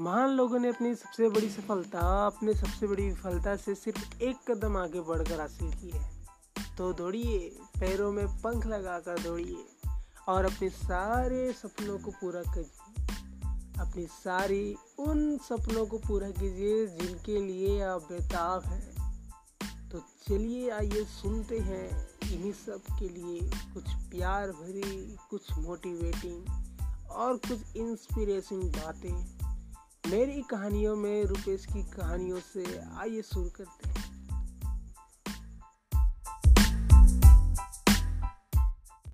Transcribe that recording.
महान लोगों ने अपनी सबसे बड़ी सफलता, अपने सबसे बड़ी विफलता से सिर्फ़ एक कदम आगे बढ़कर हासिल की है। तो दौड़िए, पैरों में पंख लगाकर दौड़िए और अपने सारे सपनों को पूरा करिए अपनी सारी उन सपनों को पूरा कीजिए जिनके लिए आप बेताब हैं। तो चलिए, आइए सुनते हैं इन्हीं सब के लिए कुछ प्यार भरी, कुछ मोटिवेटिंग और कुछ इंस्पिरेशन बातें। मेरी कहानियों में रुपेश की कहानियों से आइए शुरू करते हैं।